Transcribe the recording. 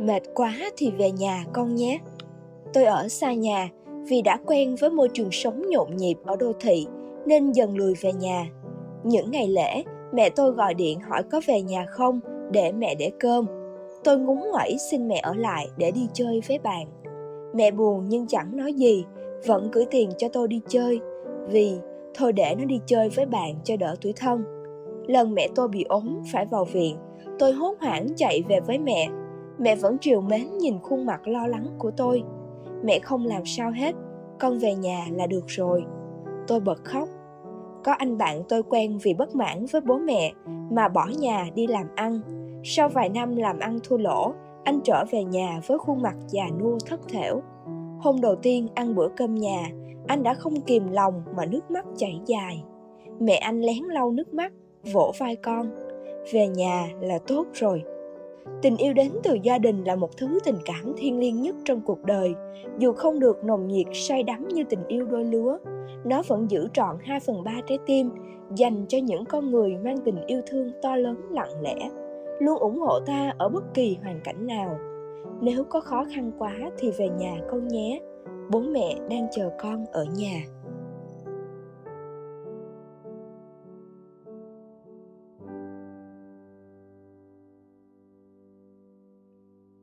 Mệt quá thì về nhà con nhé. Tôi ở xa nhà vì đã quen với môi trường sống nhộn nhịp ở đô thị nên dần lùi về nhà. Những ngày lễ, mẹ tôi gọi điện hỏi có về nhà không để mẹ để cơm. Tôi ngúng ngoẩy xin mẹ ở lại để đi chơi với bạn. Mẹ buồn nhưng chẳng nói gì, vẫn gửi tiền cho tôi đi chơi vì thôi để nó đi chơi với bạn cho đỡ tuổi thân. Lần mẹ tôi bị ốm phải vào viện, tôi hốt hoảng chạy về với mẹ. Mẹ vẫn triều mến nhìn khuôn mặt lo lắng của tôi. Mẹ không làm sao hết, con về nhà là được rồi. Tôi bật khóc. Có anh bạn tôi quen vì bất mãn với bố mẹ mà bỏ nhà đi làm ăn. Sau vài năm làm ăn thua lỗ, anh trở về nhà với khuôn mặt già nua thất thểu. Hôm đầu tiên ăn bữa cơm nhà, anh đã không kìm lòng mà nước mắt chảy dài. Mẹ anh lén lau nước mắt, vỗ vai con. Về nhà là tốt rồi. Tình yêu đến từ gia đình là một thứ tình cảm thiêng liêng nhất trong cuộc đời. Dù không được nồng nhiệt say đắm như tình yêu đôi lứa, nó vẫn giữ trọn 2 phần 3 trái tim dành cho những con người mang tình yêu thương to lớn lặng lẽ, luôn ủng hộ ta ở bất kỳ hoàn cảnh nào. Nếu có khó khăn quá thì về nhà con nhé. Bố mẹ đang chờ con ở nhà.